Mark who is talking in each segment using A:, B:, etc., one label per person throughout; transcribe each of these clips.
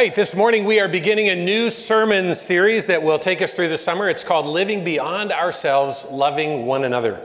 A: right, this morning we are beginning a new sermon series that will take us through the summer. It's called Living Beyond Ourselves, Loving One Another.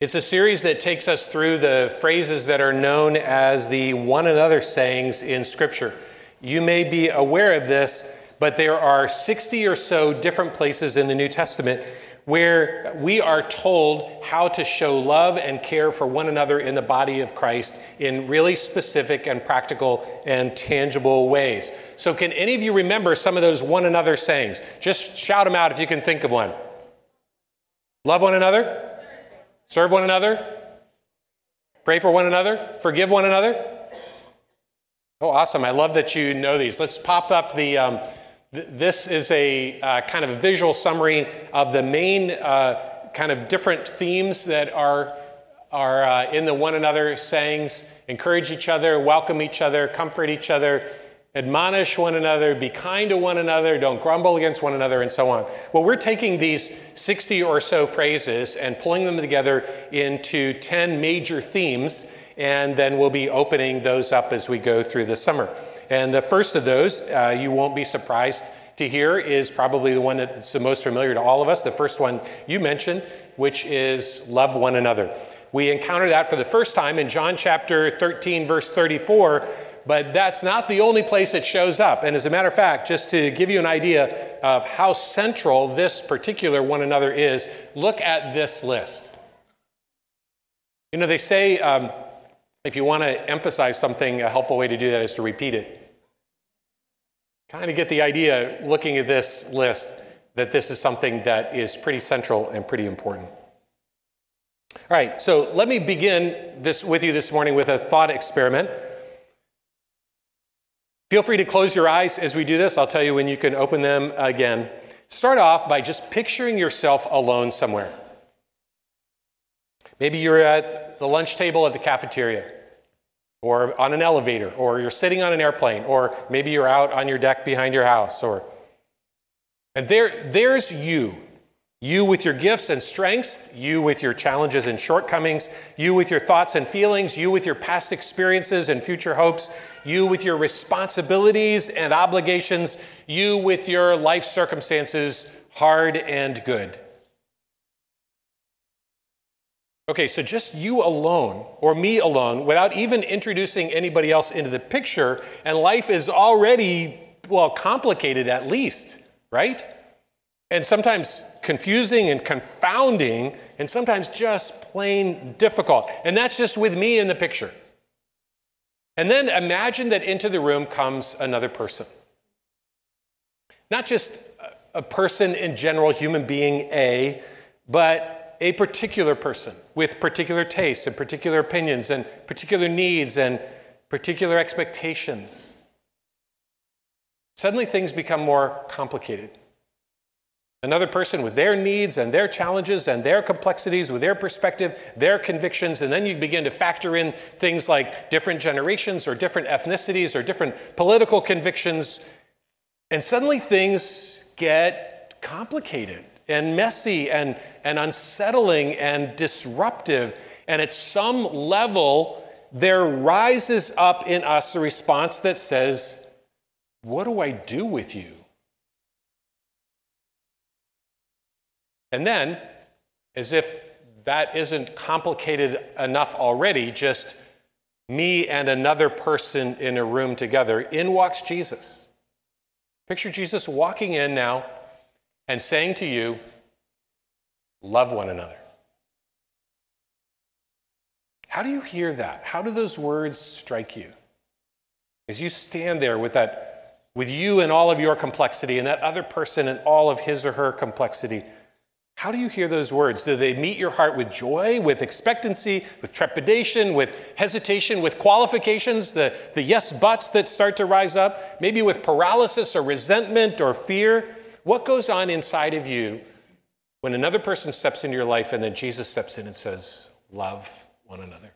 A: It's a series that takes us through the phrases that are known as the one another sayings in Scripture. You may be aware of this, but there are 60 or so different places in the New Testament where we are told how to show love and care for one another in the body of Christ in really specific and practical and tangible ways. So, can any of you remember some of those one another sayings? Just shout them out if you can think of one. Love one another, serve one another, pray for one another, forgive one another. Oh, awesome. I love that you know these. Let's pop up the. Um, this is a uh, kind of a visual summary of the main uh, kind of different themes that are, are uh, in the one another sayings. Encourage each other, welcome each other, comfort each other, admonish one another, be kind to one another, don't grumble against one another, and so on. Well, we're taking these 60 or so phrases and pulling them together into 10 major themes, and then we'll be opening those up as we go through the summer. And the first of those, uh, you won't be surprised to hear, is probably the one that's the most familiar to all of us. The first one you mentioned, which is love one another. We encounter that for the first time in John chapter 13, verse 34, but that's not the only place it shows up. And as a matter of fact, just to give you an idea of how central this particular one another is, look at this list. You know, they say um, if you want to emphasize something, a helpful way to do that is to repeat it. Kind of get the idea looking at this list that this is something that is pretty central and pretty important. All right, so let me begin this with you this morning with a thought experiment. Feel free to close your eyes as we do this. I'll tell you when you can open them again. Start off by just picturing yourself alone somewhere. Maybe you're at the lunch table at the cafeteria or on an elevator, or you're sitting on an airplane, or maybe you're out on your deck behind your house, or and there, there's you. You with your gifts and strengths, you with your challenges and shortcomings, you with your thoughts and feelings, you with your past experiences and future hopes, you with your responsibilities and obligations, you with your life circumstances, hard and good. Okay, so just you alone, or me alone, without even introducing anybody else into the picture, and life is already, well, complicated at least, right? And sometimes confusing and confounding, and sometimes just plain difficult. And that's just with me in the picture. And then imagine that into the room comes another person. Not just a person in general, human being A, but a particular person with particular tastes and particular opinions and particular needs and particular expectations. Suddenly things become more complicated. Another person with their needs and their challenges and their complexities, with their perspective, their convictions, and then you begin to factor in things like different generations or different ethnicities or different political convictions, and suddenly things get complicated and messy and, and unsettling and disruptive. And at some level, there rises up in us a response that says, What do I do with you? And then, as if that isn't complicated enough already, just me and another person in a room together, in walks Jesus. Picture Jesus walking in now and saying to you, Love one another. How do you hear that? How do those words strike you? As you stand there with that, with you and all of your complexity, and that other person and all of his or her complexity, how do you hear those words? Do they meet your heart with joy, with expectancy, with trepidation, with hesitation, with qualifications, the, the yes buts that start to rise up? Maybe with paralysis or resentment or fear? What goes on inside of you when another person steps into your life and then Jesus steps in and says, Love one another?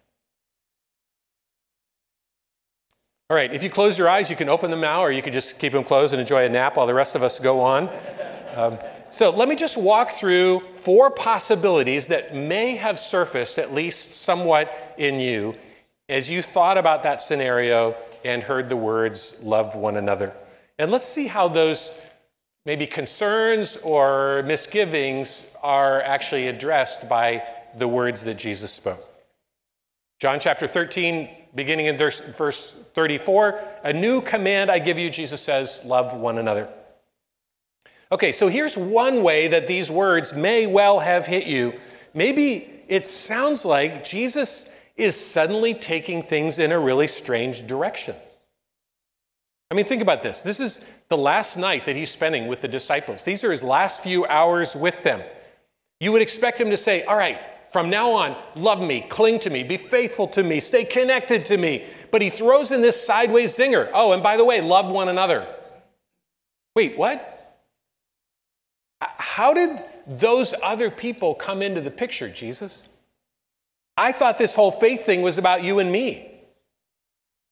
A: All right, if you close your eyes, you can open them now, or you can just keep them closed and enjoy a nap while the rest of us go on. Um, so let me just walk through four possibilities that may have surfaced, at least somewhat, in you as you thought about that scenario and heard the words, Love one another. And let's see how those maybe concerns or misgivings are actually addressed by the words that Jesus spoke. John chapter 13, beginning in verse 34, a new command I give you, Jesus says, love one another. Okay, so here's one way that these words may well have hit you. Maybe it sounds like Jesus is suddenly taking things in a really strange direction. I mean, think about this. This is the last night that he's spending with the disciples. These are his last few hours with them. You would expect him to say, All right, from now on, love me, cling to me, be faithful to me, stay connected to me. But he throws in this sideways zinger. Oh, and by the way, love one another. Wait, what? How did those other people come into the picture, Jesus? I thought this whole faith thing was about you and me.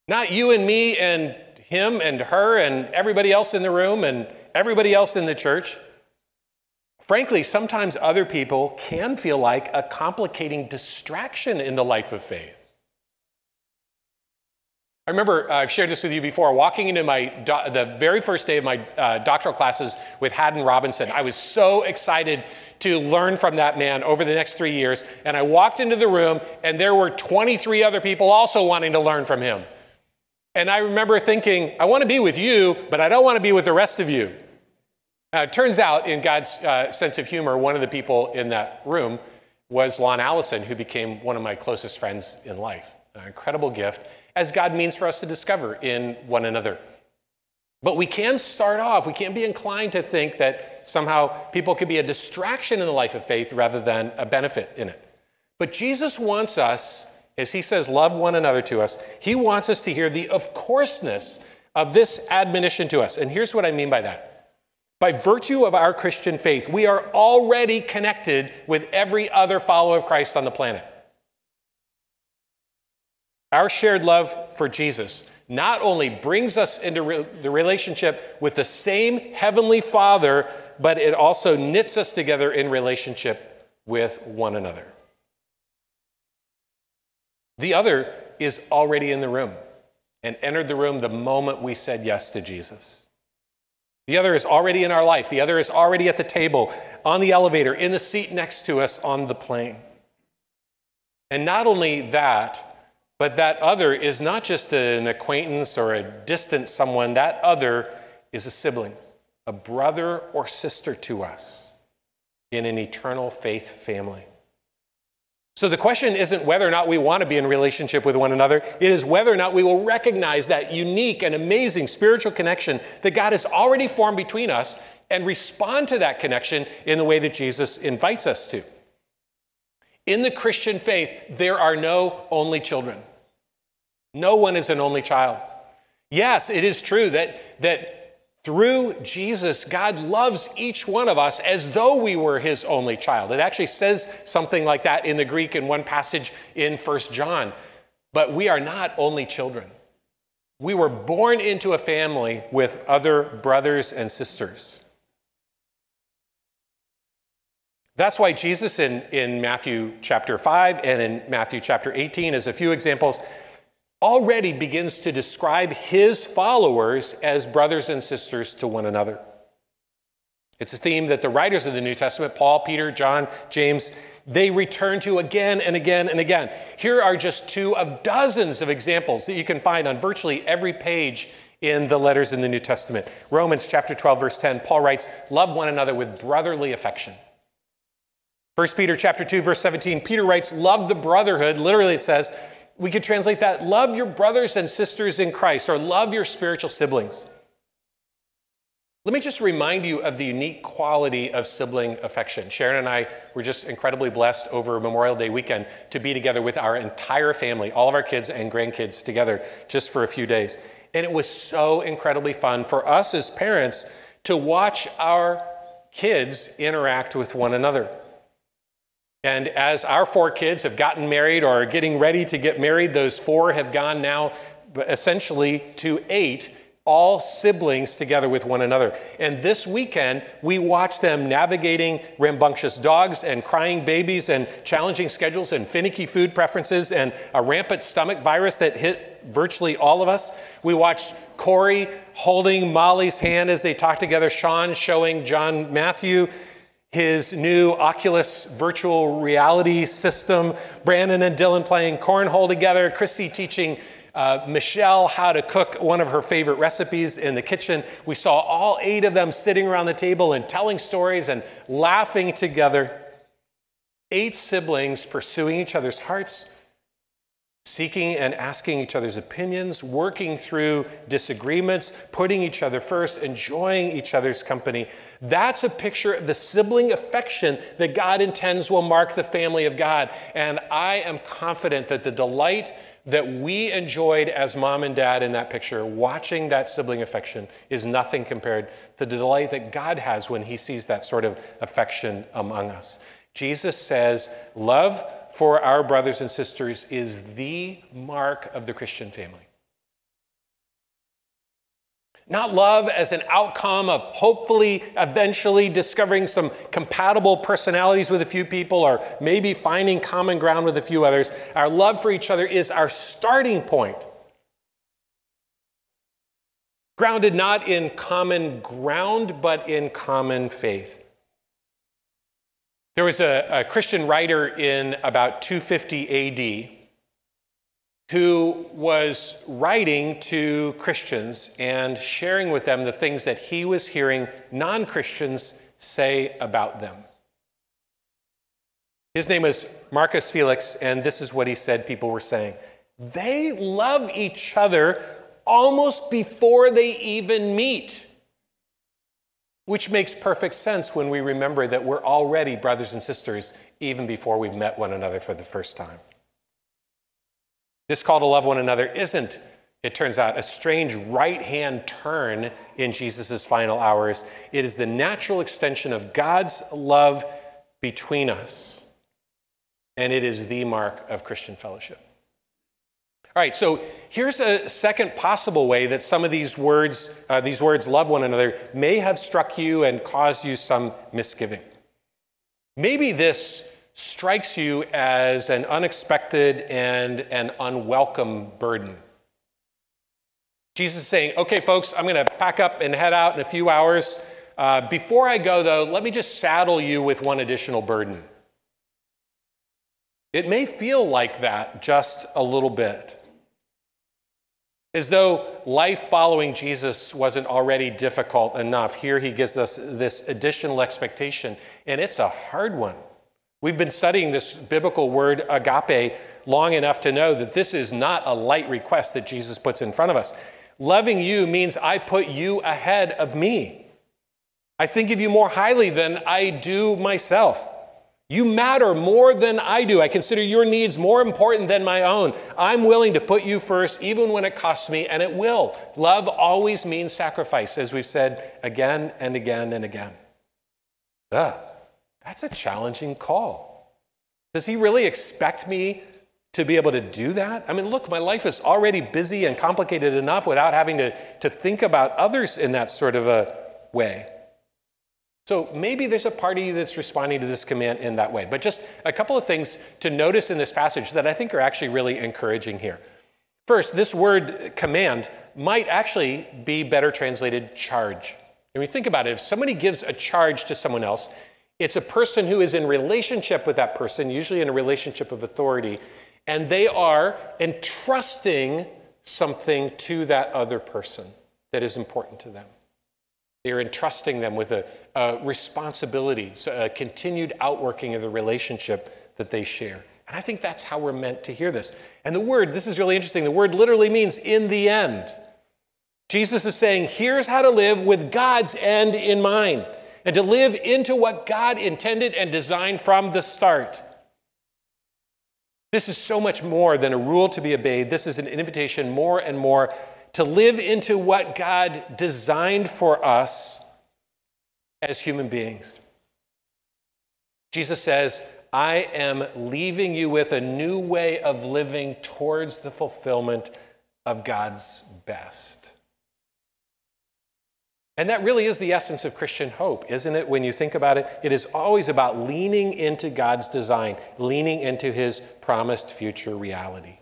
A: Not you and me and him and her and everybody else in the room and everybody else in the church. Frankly, sometimes other people can feel like a complicating distraction in the life of faith. I remember uh, I've shared this with you before. Walking into my do- the very first day of my uh, doctoral classes with Haddon Robinson, I was so excited to learn from that man over the next three years. And I walked into the room, and there were 23 other people also wanting to learn from him. And I remember thinking, I want to be with you, but I don't want to be with the rest of you. It turns out, in God's uh, sense of humor, one of the people in that room was Lon Allison, who became one of my closest friends in life. An incredible gift, as God means for us to discover in one another. But we can start off, we can't be inclined to think that somehow people could be a distraction in the life of faith rather than a benefit in it. But Jesus wants us, as he says, love one another to us, he wants us to hear the of courseness of this admonition to us. And here's what I mean by that. By virtue of our Christian faith, we are already connected with every other follower of Christ on the planet. Our shared love for Jesus not only brings us into re- the relationship with the same Heavenly Father, but it also knits us together in relationship with one another. The other is already in the room and entered the room the moment we said yes to Jesus. The other is already in our life. The other is already at the table, on the elevator, in the seat next to us on the plane. And not only that, but that other is not just an acquaintance or a distant someone, that other is a sibling, a brother or sister to us in an eternal faith family. So the question isn't whether or not we want to be in relationship with one another. It is whether or not we will recognize that unique and amazing spiritual connection that God has already formed between us and respond to that connection in the way that Jesus invites us to. In the Christian faith, there are no only children. No one is an only child. Yes, it is true that, that through Jesus, God loves each one of us as though we were his only child. It actually says something like that in the Greek in one passage in First John. But we are not only children. We were born into a family with other brothers and sisters. That's why Jesus in, in Matthew chapter 5 and in Matthew chapter 18, is a few examples, already begins to describe his followers as brothers and sisters to one another. It's a theme that the writers of the New Testament, Paul, Peter, John, James, they return to again and again and again. Here are just two of dozens of examples that you can find on virtually every page in the letters in the New Testament. Romans chapter 12 verse 10, Paul writes, "Love one another with brotherly affection." 1 Peter chapter 2 verse 17, Peter writes, "Love the brotherhood." Literally it says, we could translate that love your brothers and sisters in Christ or love your spiritual siblings. Let me just remind you of the unique quality of sibling affection. Sharon and I were just incredibly blessed over Memorial Day weekend to be together with our entire family, all of our kids and grandkids together just for a few days. And it was so incredibly fun for us as parents to watch our kids interact with one another. And as our four kids have gotten married or are getting ready to get married, those four have gone now essentially to eight, all siblings together with one another. And this weekend, we watched them navigating rambunctious dogs and crying babies and challenging schedules and finicky food preferences and a rampant stomach virus that hit virtually all of us. We watched Corey holding Molly's hand as they talk together, Sean showing John Matthew his new Oculus virtual reality system, Brandon and Dylan playing cornhole together, Christy teaching uh, Michelle how to cook one of her favorite recipes in the kitchen. We saw all eight of them sitting around the table and telling stories and laughing together. Eight siblings pursuing each other's hearts, seeking and asking each other's opinions, working through disagreements, putting each other first, enjoying each other's company. That's a picture of the sibling affection that God intends will mark the family of God. And I am confident that the delight that we enjoyed as mom and dad in that picture, watching that sibling affection, is nothing compared to the delight that God has when he sees that sort of affection among us. Jesus says, Love for our brothers and sisters is the mark of the Christian family. Not love as an outcome of hopefully eventually discovering some compatible personalities with a few people or maybe finding common ground with a few others. Our love for each other is our starting point. Grounded not in common ground, but in common faith. There was a, a Christian writer in about 250 AD who was writing to Christians and sharing with them the things that he was hearing non Christians say about them. His name was Marcus Felix, and this is what he said people were saying. They love each other almost before they even meet, which makes perfect sense when we remember that we're already brothers and sisters even before we've met one another for the first time. This call to love one another isn't, it turns out, a strange right hand turn in Jesus' final hours. It is the natural extension of God's love between us, and it is the mark of Christian fellowship. All right, so here's a second possible way that some of these words, uh, these words love one another, may have struck you and caused you some misgiving. Maybe this strikes you as an unexpected and an unwelcome burden. Jesus is saying, okay, folks, I'm going to pack up and head out in a few hours. Uh, before I go, though, let me just saddle you with one additional burden. It may feel like that just a little bit. As though life following Jesus wasn't already difficult enough. Here he gives us this additional expectation, and it's a hard one. We've been studying this biblical word agape long enough to know that this is not a light request that Jesus puts in front of us. Loving you means I put you ahead of me. I think of you more highly than I do myself. You matter more than I do. I consider your needs more important than my own. I'm willing to put you first, even when it costs me, and it will. Love always means sacrifice, as we've said again and again and again. Ugh. That's a challenging call. Does he really expect me to be able to do that? I mean, look, my life is already busy and complicated enough without having to, to think about others in that sort of a way. So maybe there's a part of you that's responding to this command in that way. But just a couple of things to notice in this passage that I think are actually really encouraging here. First, this word command might actually be better translated charge. And we think about it, if somebody gives a charge to someone else, it's a person who is in relationship with that person, usually in a relationship of authority, and they are entrusting something to that other person that is important to them. They're entrusting them with a, a responsibility, a continued outworking of the relationship that they share. And I think that's how we're meant to hear this. And the word, this is really interesting, the word literally means in the end. Jesus is saying, here's how to live with God's end in mind and to live into what God intended and designed from the start. This is so much more than a rule to be obeyed. This is an invitation more and more to live into what God designed for us as human beings. Jesus says, I am leaving you with a new way of living towards the fulfillment of God's best. And that really is the essence of Christian hope, isn't it? When you think about it, it is always about leaning into God's design, leaning into his promised future reality.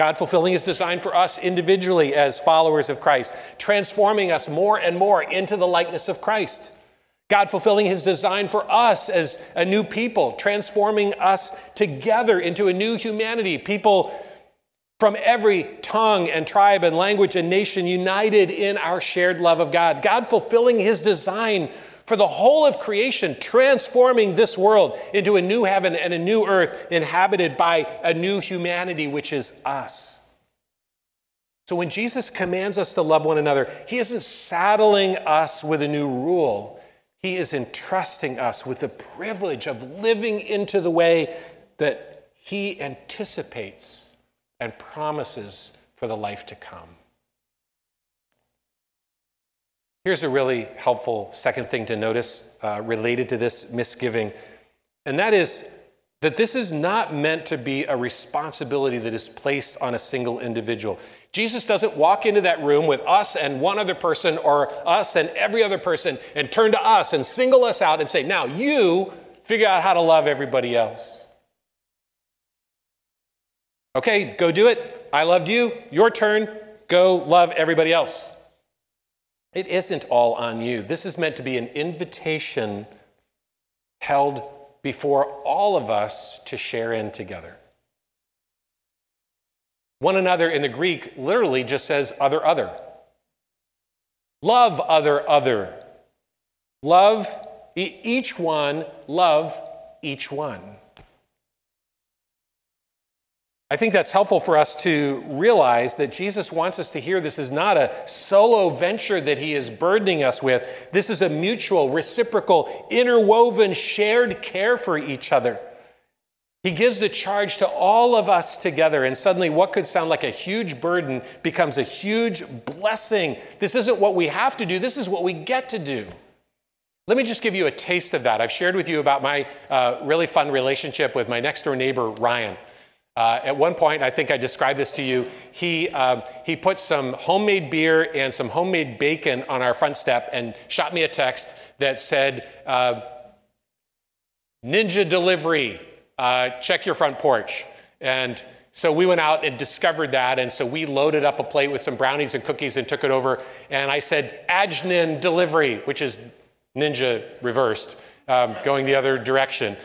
A: God fulfilling his design for us individually as followers of Christ, transforming us more and more into the likeness of Christ. God fulfilling his design for us as a new people, transforming us together into a new humanity, people from every tongue and tribe and language and nation united in our shared love of God. God fulfilling his design for the whole of creation, transforming this world into a new heaven and a new earth inhabited by a new humanity, which is us. So when Jesus commands us to love one another, he isn't saddling us with a new rule. He is entrusting us with the privilege of living into the way that he anticipates and promises for the life to come. Here's a really helpful second thing to notice uh, related to this misgiving, and that is that this is not meant to be a responsibility that is placed on a single individual. Jesus doesn't walk into that room with us and one other person or us and every other person and turn to us and single us out and say, Now you figure out how to love everybody else. Okay, go do it. I loved you. Your turn. Go love everybody else. It isn't all on you. This is meant to be an invitation held before all of us to share in together. One another in the Greek literally just says other, other. Love other, other. Love each one, love each one. I think that's helpful for us to realize that Jesus wants us to hear this is not a solo venture that he is burdening us with. This is a mutual, reciprocal, interwoven, shared care for each other. He gives the charge to all of us together, and suddenly what could sound like a huge burden becomes a huge blessing. This isn't what we have to do, this is what we get to do. Let me just give you a taste of that. I've shared with you about my uh, really fun relationship with my next door neighbor, Ryan. Uh, at one point, I think I described this to you. He, um, he put some homemade beer and some homemade bacon on our front step and shot me a text that said, uh, Ninja delivery, uh, check your front porch. And so we went out and discovered that. And so we loaded up a plate with some brownies and cookies and took it over. And I said, Ajnin delivery, which is ninja reversed, um, going the other direction.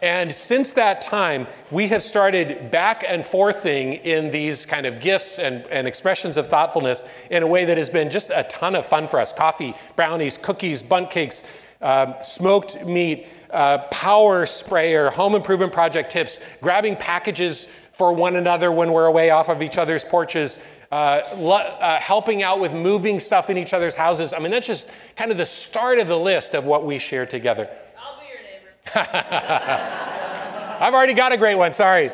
A: And since that time, we have started back and forthing in these kind of gifts and, and expressions of thoughtfulness in a way that has been just a ton of fun for us coffee, brownies, cookies, bundt cakes, uh, smoked meat, uh, power sprayer, home improvement project tips, grabbing packages for one another when we're away off of each other's porches. Uh, uh, helping out with moving stuff in each other's houses. I mean, that's just kind of the start of the list of what we share together. I've already got a great one, sorry.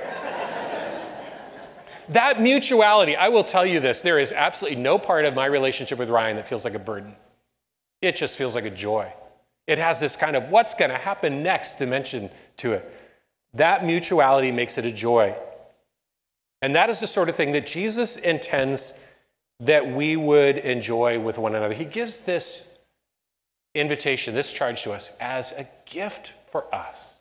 A: that mutuality, I will tell you this there is absolutely no part of my relationship with Ryan that feels like a burden. It just feels like a joy. It has this kind of what's going to happen next dimension to it. That mutuality makes it a joy. And that is the sort of thing that Jesus intends that we would enjoy with one another. He gives this invitation, this charge to us as a gift for us.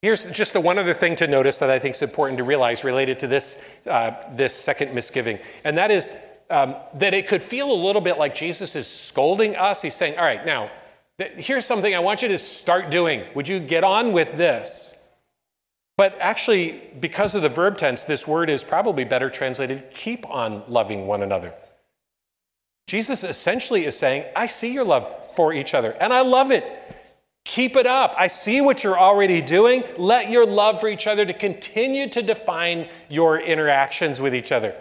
A: Here's just the one other thing to notice that I think is important to realize related to this, uh, this second misgiving, and that is um, that it could feel a little bit like Jesus is scolding us. He's saying, All right, now, here's something I want you to start doing. Would you get on with this? But actually, because of the verb tense, this word is probably better translated keep on loving one another. Jesus essentially is saying, I see your love for each other, and I love it. Keep it up. I see what you're already doing. Let your love for each other to continue to define your interactions with each other.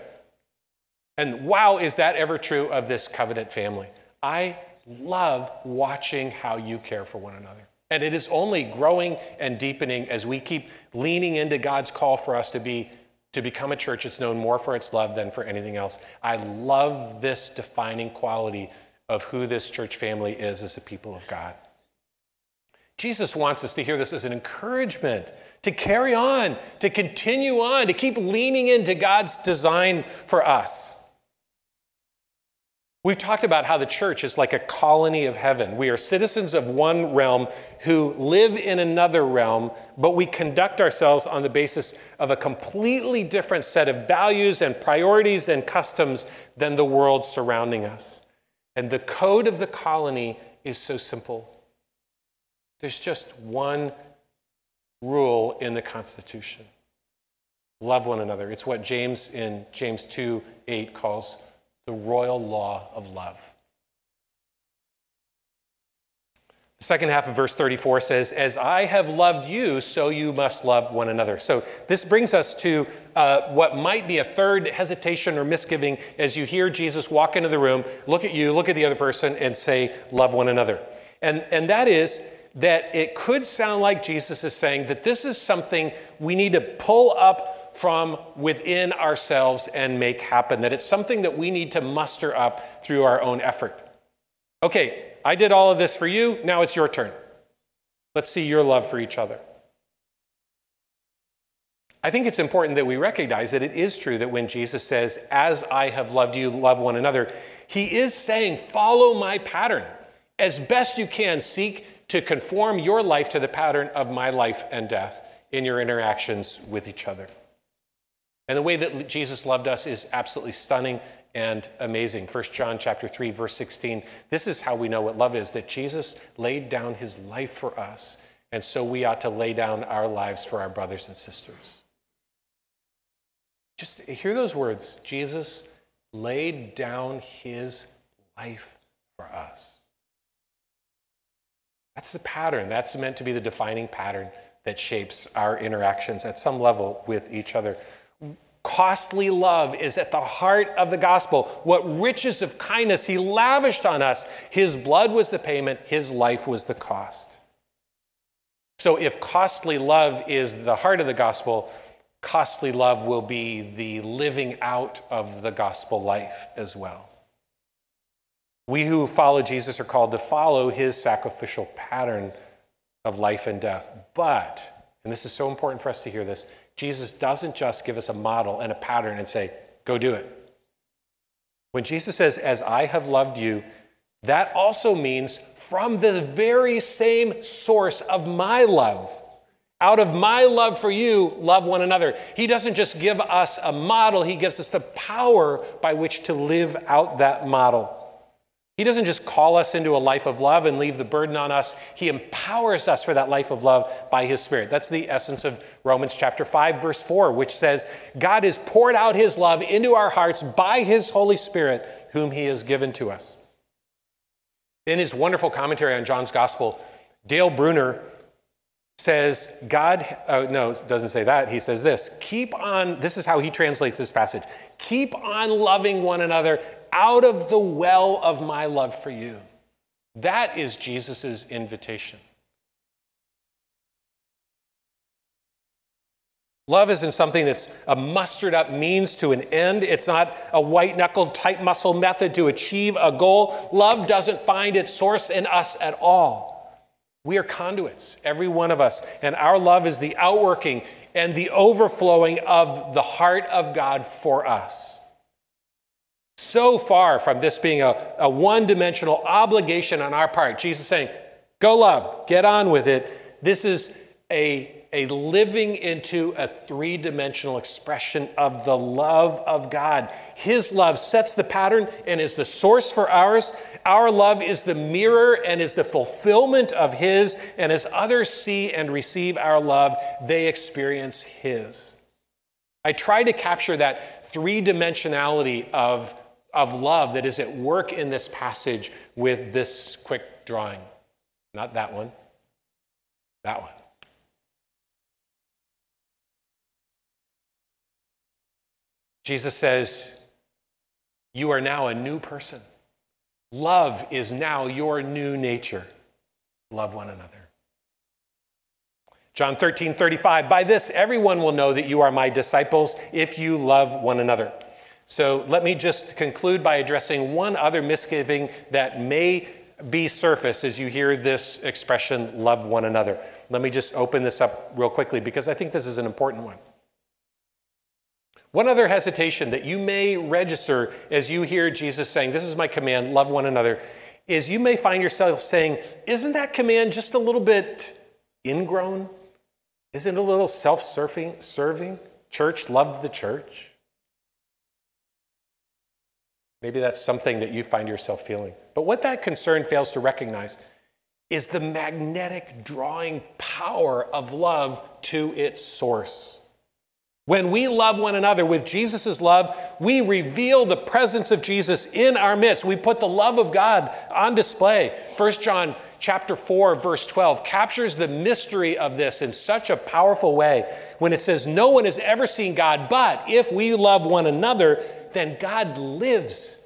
A: And wow, is that ever true of this covenant family? I love watching how you care for one another. And it is only growing and deepening as we keep leaning into God's call for us to be to become a church that's known more for its love than for anything else. I love this defining quality of who this church family is as a people of God. Jesus wants us to hear this as an encouragement to carry on, to continue on, to keep leaning into God's design for us. We've talked about how the church is like a colony of heaven. We are citizens of one realm who live in another realm, but we conduct ourselves on the basis of a completely different set of values and priorities and customs than the world surrounding us. And the code of the colony is so simple there's just one rule in the Constitution love one another. It's what James in James 2 8 calls the royal law of love. The second half of verse 34 says, As I have loved you, so you must love one another. So this brings us to uh, what might be a third hesitation or misgiving as you hear Jesus walk into the room, look at you, look at the other person, and say, Love one another. And, and that is that it could sound like Jesus is saying that this is something we need to pull up from within ourselves and make happen, that it's something that we need to muster up through our own effort. Okay, I did all of this for you, now it's your turn. Let's see your love for each other. I think it's important that we recognize that it is true that when Jesus says, As I have loved you, love one another, he is saying, Follow my pattern. As best you can, seek to conform your life to the pattern of my life and death in your interactions with each other. And the way that Jesus loved us is absolutely stunning and amazing. 1 John chapter 3 verse 16. This is how we know what love is that Jesus laid down his life for us, and so we ought to lay down our lives for our brothers and sisters. Just hear those words. Jesus laid down his life for us. That's the pattern. That's meant to be the defining pattern that shapes our interactions at some level with each other. Costly love is at the heart of the gospel. What riches of kindness he lavished on us. His blood was the payment, his life was the cost. So, if costly love is the heart of the gospel, costly love will be the living out of the gospel life as well. We who follow Jesus are called to follow his sacrificial pattern of life and death. But, and this is so important for us to hear this, Jesus doesn't just give us a model and a pattern and say, go do it. When Jesus says, as I have loved you, that also means from the very same source of my love. Out of my love for you, love one another. He doesn't just give us a model, He gives us the power by which to live out that model. He doesn't just call us into a life of love and leave the burden on us. He empowers us for that life of love by His Spirit. That's the essence of Romans chapter 5, verse 4, which says, God has poured out His love into our hearts by His Holy Spirit, whom He has given to us. In his wonderful commentary on John's Gospel, Dale Bruner says, God, oh, no, doesn't say that. He says this keep on, this is how he translates this passage keep on loving one another out of the well of my love for you. That is Jesus' invitation. Love isn't something that's a mustered up means to an end. It's not a white knuckled, tight muscle method to achieve a goal. Love doesn't find its source in us at all. We are conduits, every one of us, and our love is the outworking and the overflowing of the heart of God for us. So far from this being a, a one dimensional obligation on our part, Jesus saying, Go love, get on with it. This is a, a living into a three dimensional expression of the love of God. His love sets the pattern and is the source for ours. Our love is the mirror and is the fulfillment of His. And as others see and receive our love, they experience His. I try to capture that three dimensionality of of love that is at work in this passage with this quick drawing. Not that one, that one. Jesus says, You are now a new person. Love is now your new nature. Love one another. John 13, 35. By this, everyone will know that you are my disciples if you love one another. So let me just conclude by addressing one other misgiving that may be surfaced as you hear this expression, love one another. Let me just open this up real quickly because I think this is an important one. One other hesitation that you may register as you hear Jesus saying, This is my command, love one another, is you may find yourself saying, Isn't that command just a little bit ingrown? Isn't it a little self serving? Church, love the church. Maybe that's something that you find yourself feeling. But what that concern fails to recognize is the magnetic drawing power of love to its source. When we love one another with Jesus' love, we reveal the presence of Jesus in our midst. We put the love of God on display. 1 John chapter 4 verse 12 captures the mystery of this in such a powerful way when it says no one has ever seen God, but if we love one another, then God lives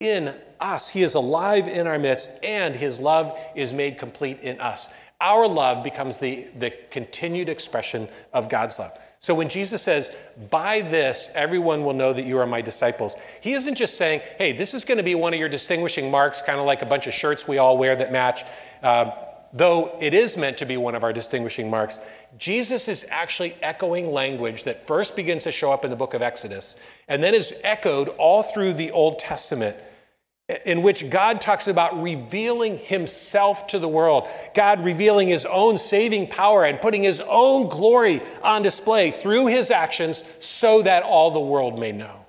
A: in us. He is alive in our midst and his love is made complete in us. Our love becomes the, the continued expression of God's love. So when Jesus says, By this, everyone will know that you are my disciples, he isn't just saying, Hey, this is going to be one of your distinguishing marks, kind of like a bunch of shirts we all wear that match. Uh, though it is meant to be one of our distinguishing marks, Jesus is actually echoing language that first begins to show up in the book of Exodus and then is echoed all through the Old Testament in which God talks about revealing himself to the world, God revealing his own saving power and putting his own glory on display through his actions so that all the world may know.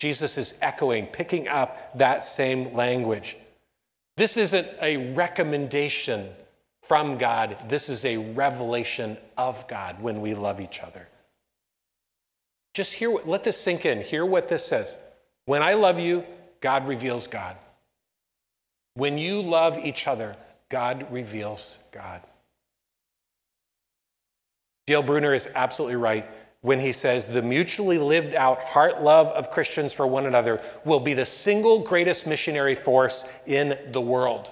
A: Jesus is echoing, picking up that same language. This isn't a recommendation from God, this is a revelation of God when we love each other. Just hear what, let this sink in. Hear what this says. When I love you, God reveals God. When you love each other, God reveals God. Dale Bruner is absolutely right when he says the mutually lived out heart love of Christians for one another will be the single greatest missionary force in the world.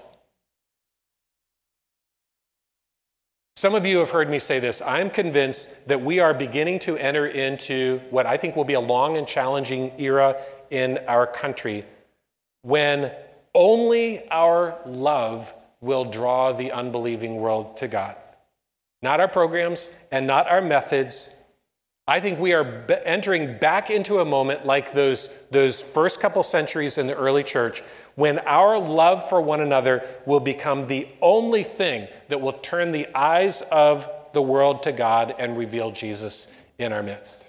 A: Some of you have heard me say this. I'm convinced that we are beginning to enter into what I think will be a long and challenging era in our country when only our love will draw the unbelieving world to God. Not our programs and not our methods. I think we are entering back into a moment like those, those first couple centuries in the early church when our love for one another will become the only thing that will turn the eyes of the world to God and reveal Jesus in our midst.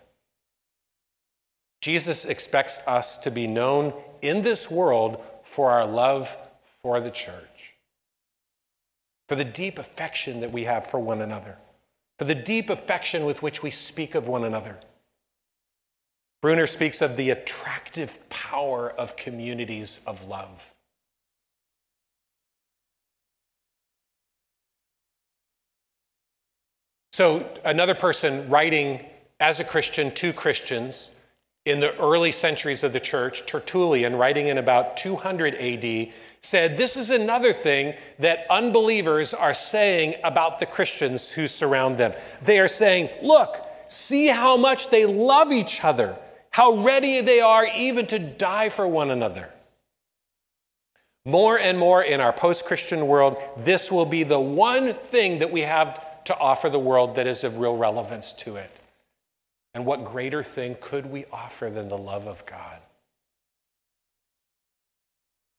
A: Jesus expects us to be known in this world for our love for the church, for the deep affection that we have for one another, for the deep affection with which we speak of one another. Bruner speaks of the attractive power of communities of love. So, another person writing as a Christian to Christians in the early centuries of the church, Tertullian, writing in about 200 AD, said this is another thing that unbelievers are saying about the Christians who surround them. They are saying, look, see how much they love each other, how ready they are even to die for one another. More and more in our post Christian world, this will be the one thing that we have to offer the world that is of real relevance to it. And what greater thing could we offer than the love of God?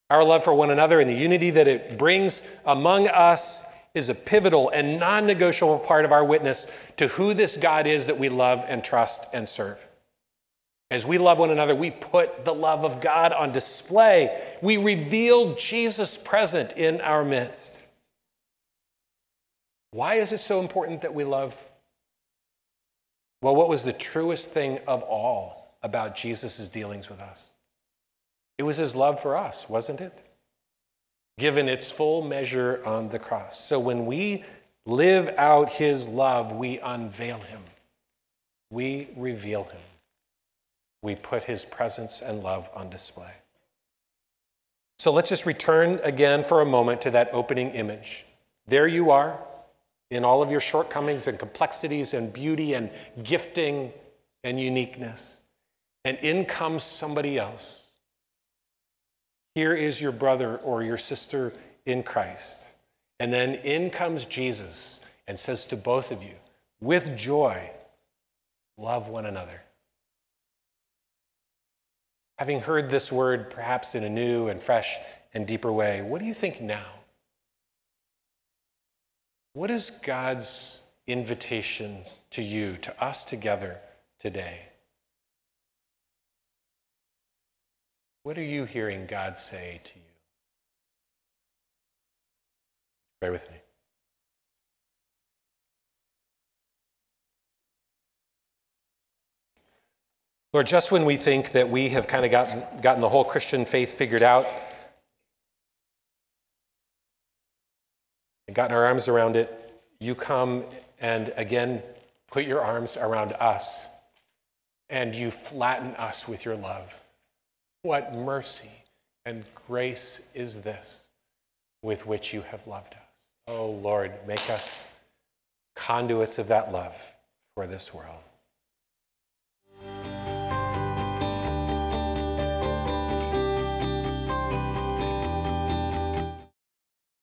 A: Our love for one another and the unity that it brings among us is a pivotal and non negotiable part of our witness to who this God is that we love and trust and serve. As we love one another, we put the love of God on display. We reveal Jesus present in our midst. Why is it so important that we love well, what was the truest thing of all about Jesus' dealings with us? It was his love for us, wasn't it? Given its full measure on the cross. So when we live out his love, we unveil him, we reveal him, we put his presence and love on display. So let's just return again for a moment to that opening image. There you are in all of your shortcomings and complexities and beauty and gifting and uniqueness. And in comes somebody else. Here is your brother or your sister in Christ. And then in comes Jesus and says to both of you, with joy, love one another. Having heard this word perhaps in a new and fresh and deeper way, what do you think now? What is God's invitation to you, to us together today? What are you hearing God say to you? Pray with me. Lord, just when we think that we have kind of gotten, gotten the whole Christian faith figured out and gotten our arms around it, you come and again put your arms around us and you flatten us with your love. What mercy and grace is this with which you have loved us? Oh Lord, make us conduits of that love for this world.